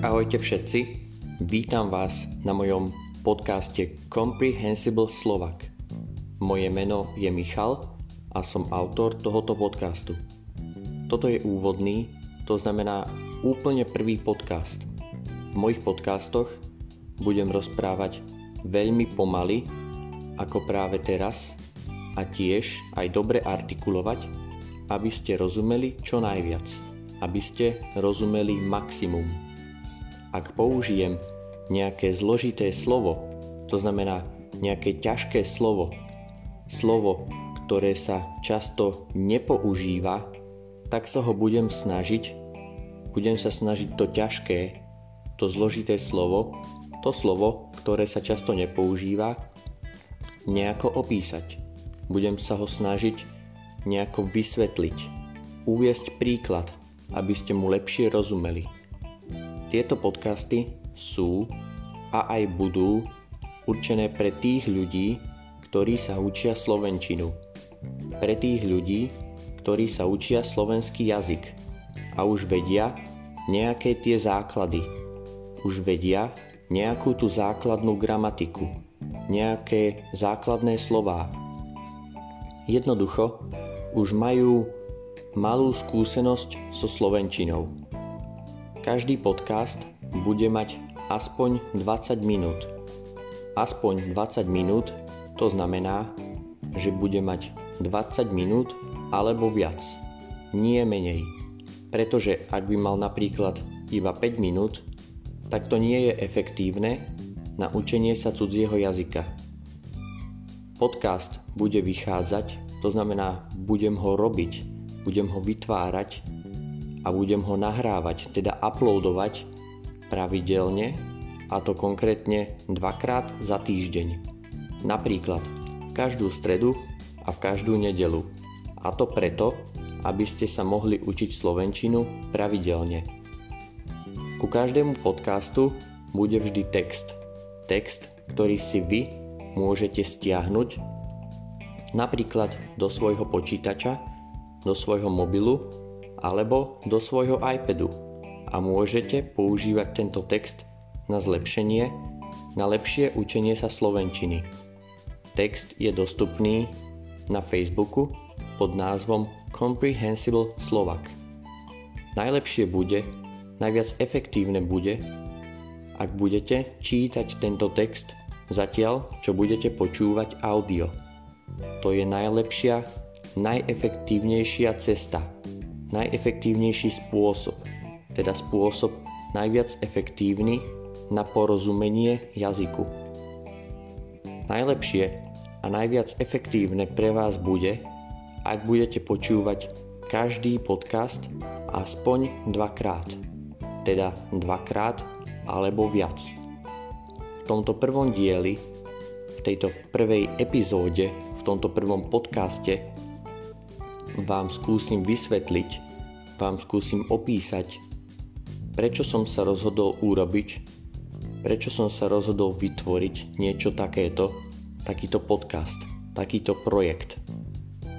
Ahojte všetci, vítam vás na mojom podcaste Comprehensible Slovak. Moje meno je Michal a som autor tohoto podcastu. Toto je úvodný, to znamená úplne prvý podcast. V mojich podcastoch budem rozprávať veľmi pomaly, ako práve teraz, a tiež aj dobre artikulovať, aby ste rozumeli čo najviac, aby ste rozumeli maximum. Ak použijem nejaké zložité slovo, to znamená nejaké ťažké slovo, slovo, ktoré sa často nepoužíva, tak sa ho budem snažiť, budem sa snažiť to ťažké, to zložité slovo, to slovo, ktoré sa často nepoužíva, nejako opísať. Budem sa ho snažiť nejako vysvetliť, uviesť príklad, aby ste mu lepšie rozumeli. Tieto podcasty sú a aj budú určené pre tých ľudí, ktorí sa učia slovenčinu. Pre tých ľudí, ktorí sa učia slovenský jazyk a už vedia nejaké tie základy. Už vedia nejakú tú základnú gramatiku, nejaké základné slová. Jednoducho už majú malú skúsenosť so slovenčinou. Každý podcast bude mať aspoň 20 minút. Aspoň 20 minút to znamená, že bude mať 20 minút alebo viac. Nie menej. Pretože ak by mal napríklad iba 5 minút, tak to nie je efektívne na učenie sa cudzieho jazyka. Podcast bude vychádzať, to znamená, budem ho robiť, budem ho vytvárať a budem ho nahrávať, teda uploadovať pravidelne a to konkrétne dvakrát za týždeň. Napríklad v každú stredu a v každú nedelu. A to preto, aby ste sa mohli učiť slovenčinu pravidelne. Ku každému podcastu bude vždy text. Text, ktorý si vy môžete stiahnuť napríklad do svojho počítača, do svojho mobilu alebo do svojho iPadu a môžete používať tento text na zlepšenie, na lepšie učenie sa slovenčiny. Text je dostupný na Facebooku pod názvom Comprehensible Slovak. Najlepšie bude, najviac efektívne bude, ak budete čítať tento text zatiaľ, čo budete počúvať audio. To je najlepšia, najefektívnejšia cesta najefektívnejší spôsob, teda spôsob najviac efektívny na porozumenie jazyku. Najlepšie a najviac efektívne pre vás bude, ak budete počúvať každý podcast aspoň dvakrát, teda dvakrát alebo viac. V tomto prvom dieli, v tejto prvej epizóde, v tomto prvom podcaste vám skúsim vysvetliť, vám skúsim opísať, prečo som sa rozhodol urobiť, prečo som sa rozhodol vytvoriť niečo takéto, takýto podcast, takýto projekt.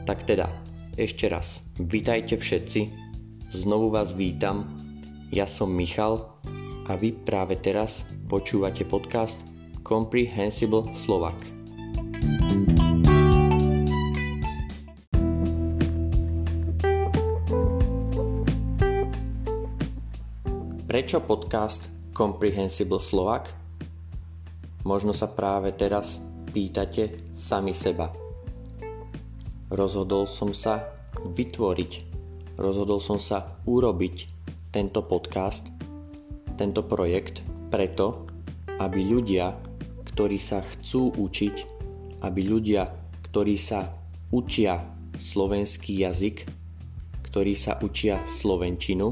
Tak teda, ešte raz, vitajte všetci, znovu vás vítam, ja som Michal a vy práve teraz počúvate podcast Comprehensible Slovak. Prečo podcast Comprehensible Slovak? Možno sa práve teraz pýtate sami seba. Rozhodol som sa vytvoriť, rozhodol som sa urobiť tento podcast, tento projekt preto, aby ľudia, ktorí sa chcú učiť, aby ľudia, ktorí sa učia slovenský jazyk, ktorí sa učia slovenčinu,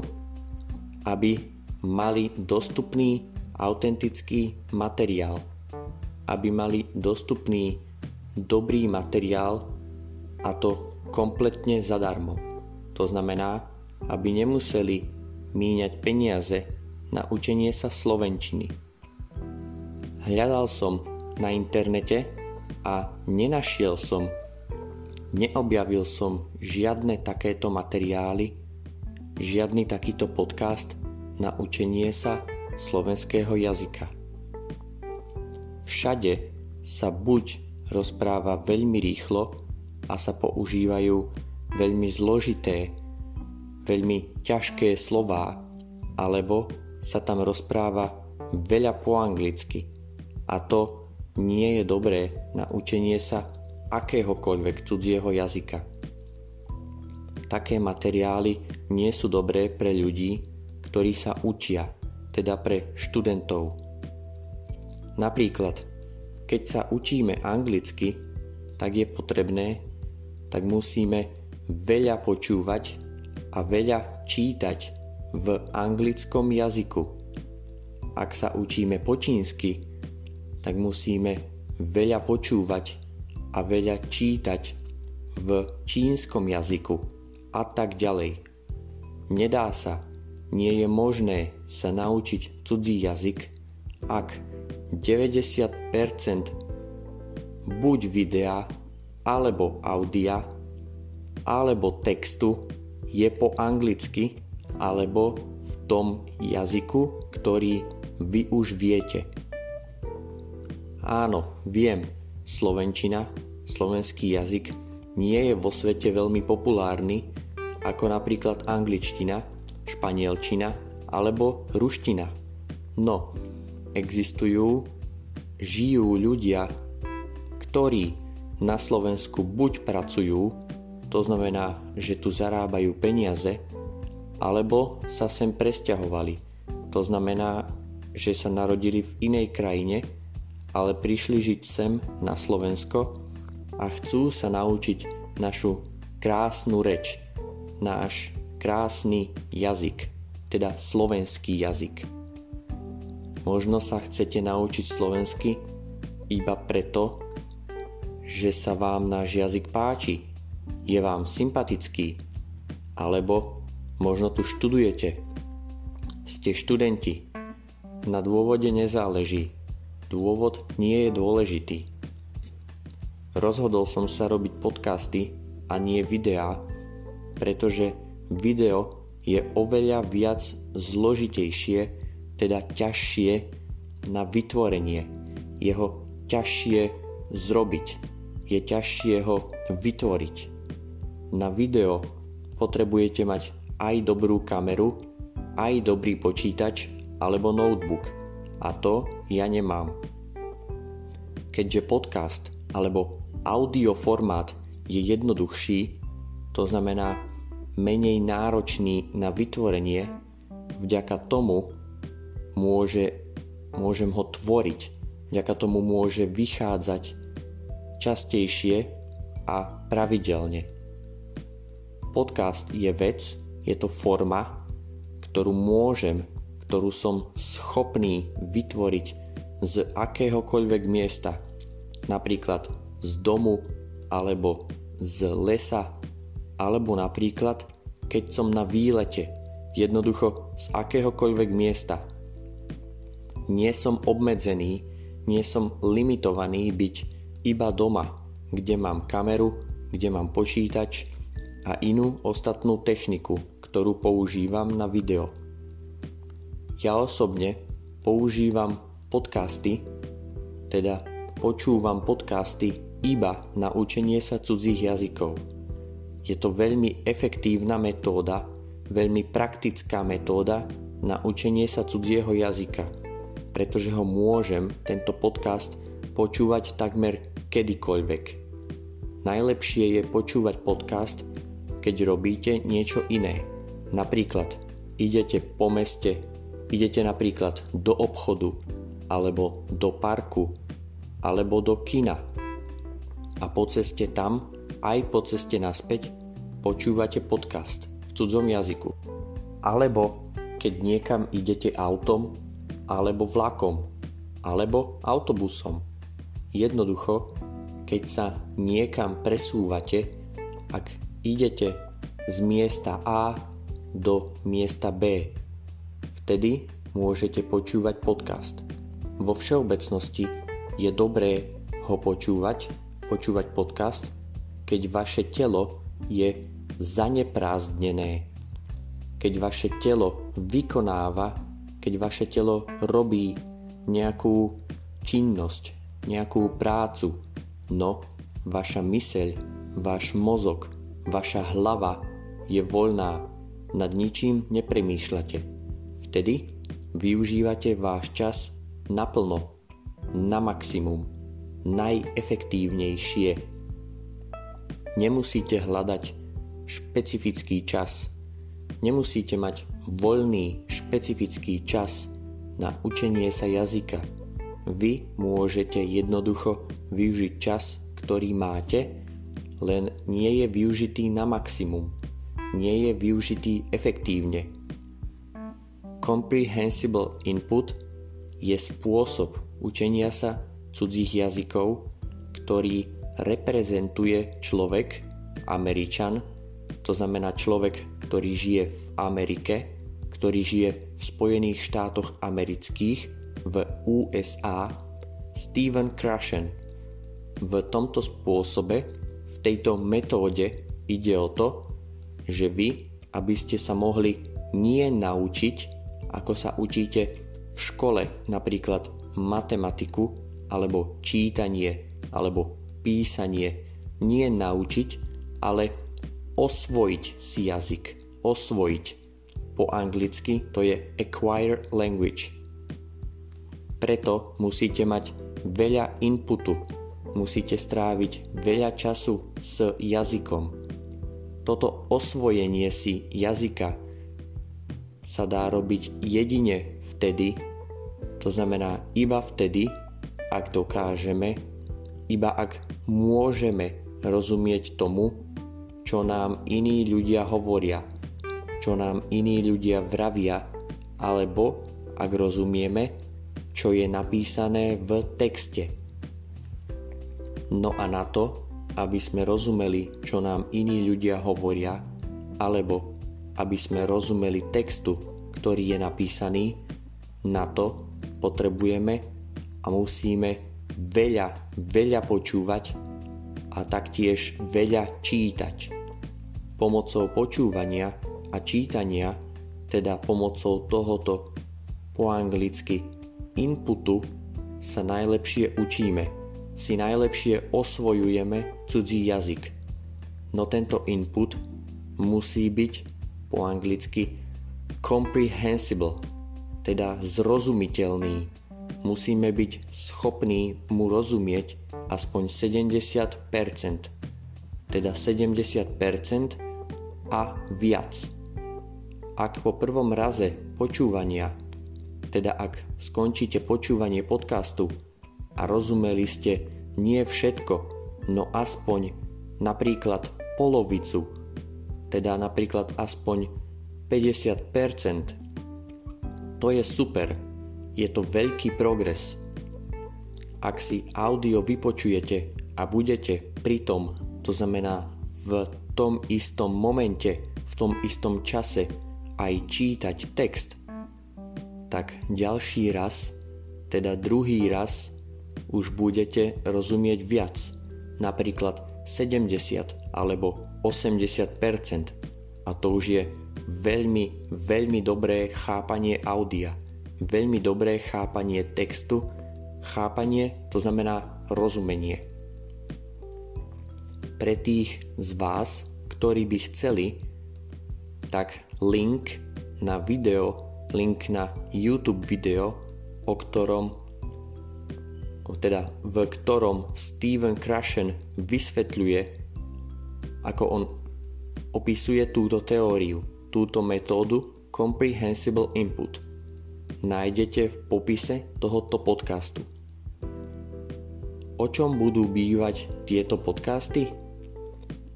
aby mali dostupný autentický materiál, aby mali dostupný dobrý materiál a to kompletne zadarmo. To znamená, aby nemuseli míňať peniaze na učenie sa slovenčiny. Hľadal som na internete a nenašiel som, neobjavil som žiadne takéto materiály, žiadny takýto podcast, na učenie sa slovenského jazyka. Všade sa buď rozpráva veľmi rýchlo a sa používajú veľmi zložité, veľmi ťažké slová, alebo sa tam rozpráva veľa po anglicky. A to nie je dobré na učenie sa akéhokoľvek cudzieho jazyka. Také materiály nie sú dobré pre ľudí, ktorí sa učia, teda pre študentov. Napríklad, keď sa učíme anglicky, tak je potrebné, tak musíme veľa počúvať a veľa čítať v anglickom jazyku. Ak sa učíme po čínsky, tak musíme veľa počúvať a veľa čítať v čínskom jazyku a tak ďalej. Nedá sa, nie je možné sa naučiť cudzí jazyk, ak 90% buď videa, alebo audia, alebo textu je po anglicky, alebo v tom jazyku, ktorý vy už viete. Áno, viem, slovenčina, slovenský jazyk nie je vo svete veľmi populárny, ako napríklad angličtina, španielčina alebo ruština. No, existujú, žijú ľudia, ktorí na Slovensku buď pracujú, to znamená, že tu zarábajú peniaze, alebo sa sem presťahovali. To znamená, že sa narodili v inej krajine, ale prišli žiť sem na Slovensko a chcú sa naučiť našu krásnu reč, náš krásny jazyk, teda slovenský jazyk. Možno sa chcete naučiť slovensky iba preto, že sa vám náš jazyk páči, je vám sympatický, alebo možno tu študujete. Ste študenti. Na dôvode nezáleží. Dôvod nie je dôležitý. Rozhodol som sa robiť podcasty a nie videá, pretože video je oveľa viac zložitejšie, teda ťažšie na vytvorenie. Jeho ťažšie zrobiť. Je ťažšie ho vytvoriť. Na video potrebujete mať aj dobrú kameru, aj dobrý počítač alebo notebook. A to ja nemám. Keďže podcast alebo audio formát je jednoduchší, to znamená menej náročný na vytvorenie, vďaka tomu môže, môžem ho tvoriť, vďaka tomu môže vychádzať častejšie a pravidelne. Podcast je vec, je to forma, ktorú môžem, ktorú som schopný vytvoriť z akéhokoľvek miesta, napríklad z domu alebo z lesa alebo napríklad, keď som na výlete, jednoducho z akéhokoľvek miesta. Nie som obmedzený, nie som limitovaný byť iba doma, kde mám kameru, kde mám počítač a inú ostatnú techniku, ktorú používam na video. Ja osobne používam podcasty, teda počúvam podcasty iba na učenie sa cudzích jazykov je to veľmi efektívna metóda, veľmi praktická metóda na učenie sa cudzieho jazyka, pretože ho môžem, tento podcast, počúvať takmer kedykoľvek. Najlepšie je počúvať podcast, keď robíte niečo iné. Napríklad idete po meste, idete napríklad do obchodu, alebo do parku, alebo do kina. A po ceste tam aj po ceste naspäť počúvate podcast v cudzom jazyku. Alebo keď niekam idete autom, alebo vlakom, alebo autobusom. Jednoducho, keď sa niekam presúvate, ak idete z miesta A do miesta B, vtedy môžete počúvať podcast. Vo všeobecnosti je dobré ho počúvať, počúvať podcast, keď vaše telo je zaneprázdnené, keď vaše telo vykonáva keď vaše telo robí nejakú činnosť, nejakú prácu, no vaša myseľ, váš mozog, vaša hlava je voľná, nad ničím nepremýšľate. Vtedy využívate váš čas naplno, na maximum, najefektívnejšie. Nemusíte hľadať špecifický čas. Nemusíte mať voľný špecifický čas na učenie sa jazyka. Vy môžete jednoducho využiť čas, ktorý máte, len nie je využitý na maximum. Nie je využitý efektívne. Comprehensible input je spôsob učenia sa cudzích jazykov, ktorý reprezentuje človek, Američan, to znamená človek, ktorý žije v Amerike, ktorý žije v Spojených štátoch amerických, v USA, Steven Krashen. V tomto spôsobe, v tejto metóde ide o to, že vy, aby ste sa mohli nie naučiť, ako sa učíte v škole, napríklad matematiku, alebo čítanie, alebo písanie, nie naučiť, ale osvojiť si jazyk. Osvojiť. Po anglicky to je acquire language. Preto musíte mať veľa inputu. Musíte stráviť veľa času s jazykom. Toto osvojenie si jazyka sa dá robiť jedine vtedy, to znamená iba vtedy, ak dokážeme, iba ak môžeme rozumieť tomu, čo nám iní ľudia hovoria, čo nám iní ľudia vravia, alebo ak rozumieme, čo je napísané v texte. No a na to, aby sme rozumeli, čo nám iní ľudia hovoria, alebo aby sme rozumeli textu, ktorý je napísaný, na to potrebujeme a musíme veľa, veľa počúvať a taktiež veľa čítať. Pomocou počúvania a čítania, teda pomocou tohoto po anglicky inputu, sa najlepšie učíme, si najlepšie osvojujeme cudzí jazyk. No tento input musí byť po anglicky comprehensible, teda zrozumiteľný. Musíme byť schopní mu rozumieť aspoň 70%, teda 70% a viac. Ak po prvom raze počúvania, teda ak skončíte počúvanie podcastu a rozumeli ste nie všetko, no aspoň napríklad polovicu, teda napríklad aspoň 50%, to je super, je to veľký progres. Ak si audio vypočujete a budete pritom, to znamená v tom istom momente, v tom istom čase aj čítať text, tak ďalší raz, teda druhý raz, už budete rozumieť viac, napríklad 70 alebo 80% a to už je veľmi, veľmi dobré chápanie audia, veľmi dobré chápanie textu, chápanie to znamená rozumenie pre tých z vás, ktorí by chceli, tak link na video, link na YouTube video, o ktorom teda v ktorom Steven Krashen vysvetľuje, ako on opisuje túto teóriu, túto metódu Comprehensible Input. Nájdete v popise tohoto podcastu. O čom budú bývať tieto podcasty?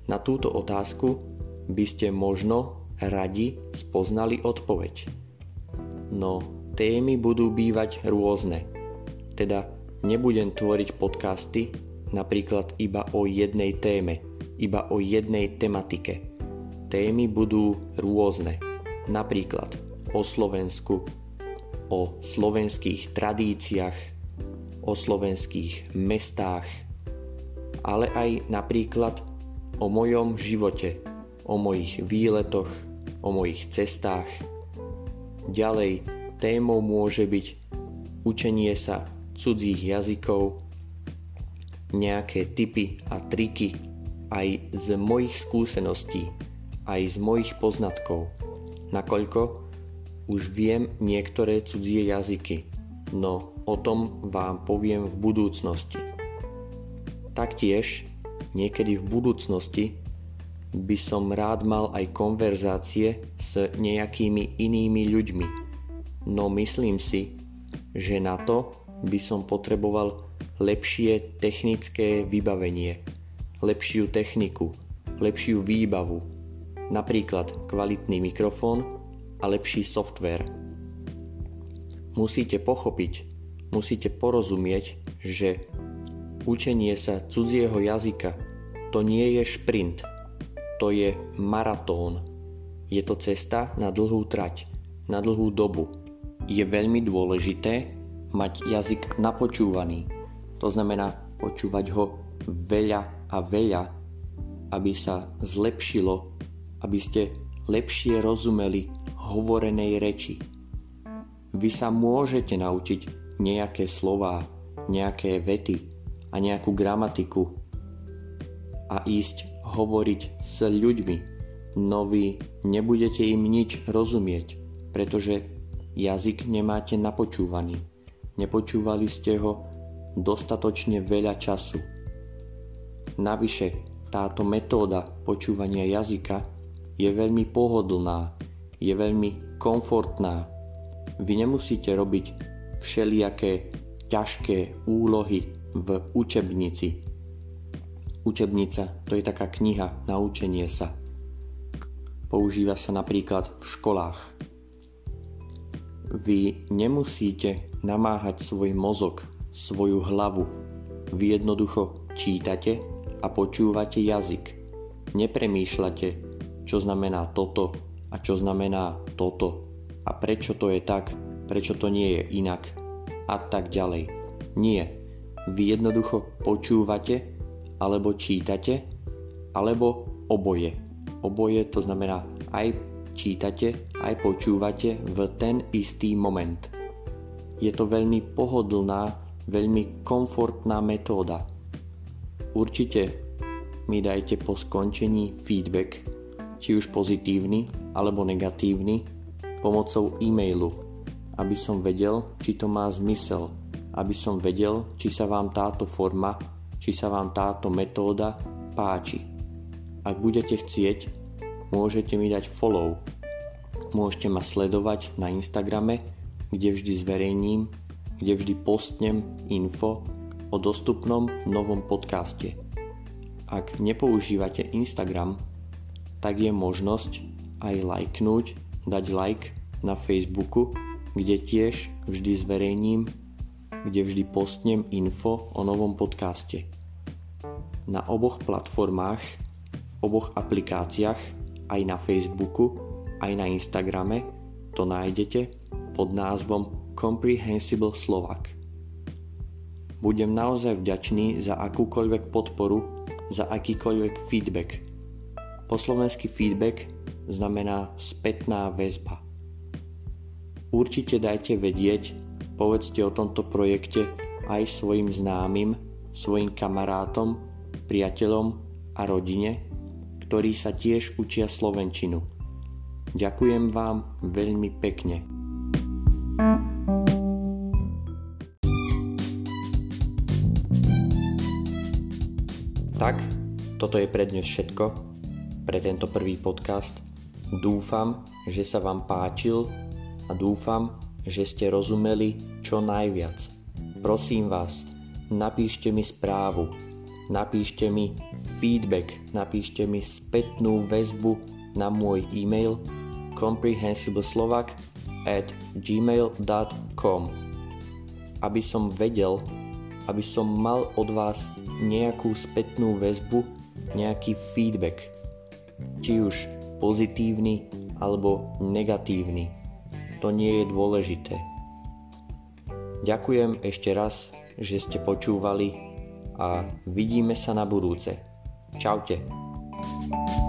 Na túto otázku by ste možno radi spoznali odpoveď. No, témy budú bývať rôzne. Teda nebudem tvoriť podcasty napríklad iba o jednej téme, iba o jednej tematike. Témy budú rôzne. Napríklad o Slovensku, o slovenských tradíciách, o slovenských mestách, ale aj napríklad o mojom živote, o mojich výletoch, o mojich cestách. Ďalej témou môže byť učenie sa cudzích jazykov, nejaké tipy a triky aj z mojich skúseností, aj z mojich poznatkov, nakoľko už viem niektoré cudzie jazyky, no o tom vám poviem v budúcnosti. Taktiež niekedy v budúcnosti by som rád mal aj konverzácie s nejakými inými ľuďmi, no myslím si, že na to by som potreboval lepšie technické vybavenie, lepšiu techniku, lepšiu výbavu, napríklad kvalitný mikrofón a lepší software. Musíte pochopiť, musíte porozumieť, že učenie sa cudzieho jazyka to nie je šprint, to je maratón. Je to cesta na dlhú trať, na dlhú dobu. Je veľmi dôležité mať jazyk napočúvaný. To znamená počúvať ho veľa a veľa, aby sa zlepšilo, aby ste lepšie rozumeli hovorenej reči. Vy sa môžete naučiť nejaké slová, nejaké vety a nejakú gramatiku a ísť hovoriť s ľuďmi, no vy nebudete im nič rozumieť, pretože jazyk nemáte napočúvaný. Nepočúvali ste ho dostatočne veľa času. Navyše, táto metóda počúvania jazyka je veľmi pohodlná je veľmi komfortná. Vy nemusíte robiť všelijaké ťažké úlohy v učebnici. Učebnica to je taká kniha na učenie sa. Používa sa napríklad v školách. Vy nemusíte namáhať svoj mozog, svoju hlavu. Vy jednoducho čítate a počúvate jazyk. Nepremýšľate, čo znamená toto, a čo znamená toto a prečo to je tak, prečo to nie je inak a tak ďalej. Nie. Vy jednoducho počúvate alebo čítate alebo oboje. Oboje to znamená aj čítate, aj počúvate v ten istý moment. Je to veľmi pohodlná, veľmi komfortná metóda. Určite mi dajte po skončení feedback, či už pozitívny alebo negatívny, pomocou e-mailu, aby som vedel, či to má zmysel, aby som vedel, či sa vám táto forma, či sa vám táto metóda páči. Ak budete chcieť, môžete mi dať follow. Môžete ma sledovať na Instagrame, kde vždy zverejním, kde vždy postnem info o dostupnom novom podcaste. Ak nepoužívate Instagram, tak je možnosť aj lajknúť, dať like na Facebooku, kde tiež vždy zverejním, kde vždy postnem info o novom podcaste. Na oboch platformách, v oboch aplikáciách, aj na Facebooku, aj na Instagrame to nájdete pod názvom Comprehensible Slovak. Budem naozaj vďačný za akúkoľvek podporu, za akýkoľvek feedback – po feedback znamená spätná väzba. Určite dajte vedieť, povedzte o tomto projekte aj svojim známym, svojim kamarátom, priateľom a rodine, ktorí sa tiež učia slovenčinu. Ďakujem vám veľmi pekne. Tak, toto je pre dnes všetko pre tento prvý podcast. Dúfam, že sa vám páčil a dúfam, že ste rozumeli čo najviac. Prosím vás, napíšte mi správu, napíšte mi feedback, napíšte mi spätnú väzbu na môj e-mail comprehensibleslovak at gmail.com aby som vedel, aby som mal od vás nejakú spätnú väzbu, nejaký feedback či už pozitívny alebo negatívny. To nie je dôležité. Ďakujem ešte raz, že ste počúvali a vidíme sa na budúce. Čaute. thank you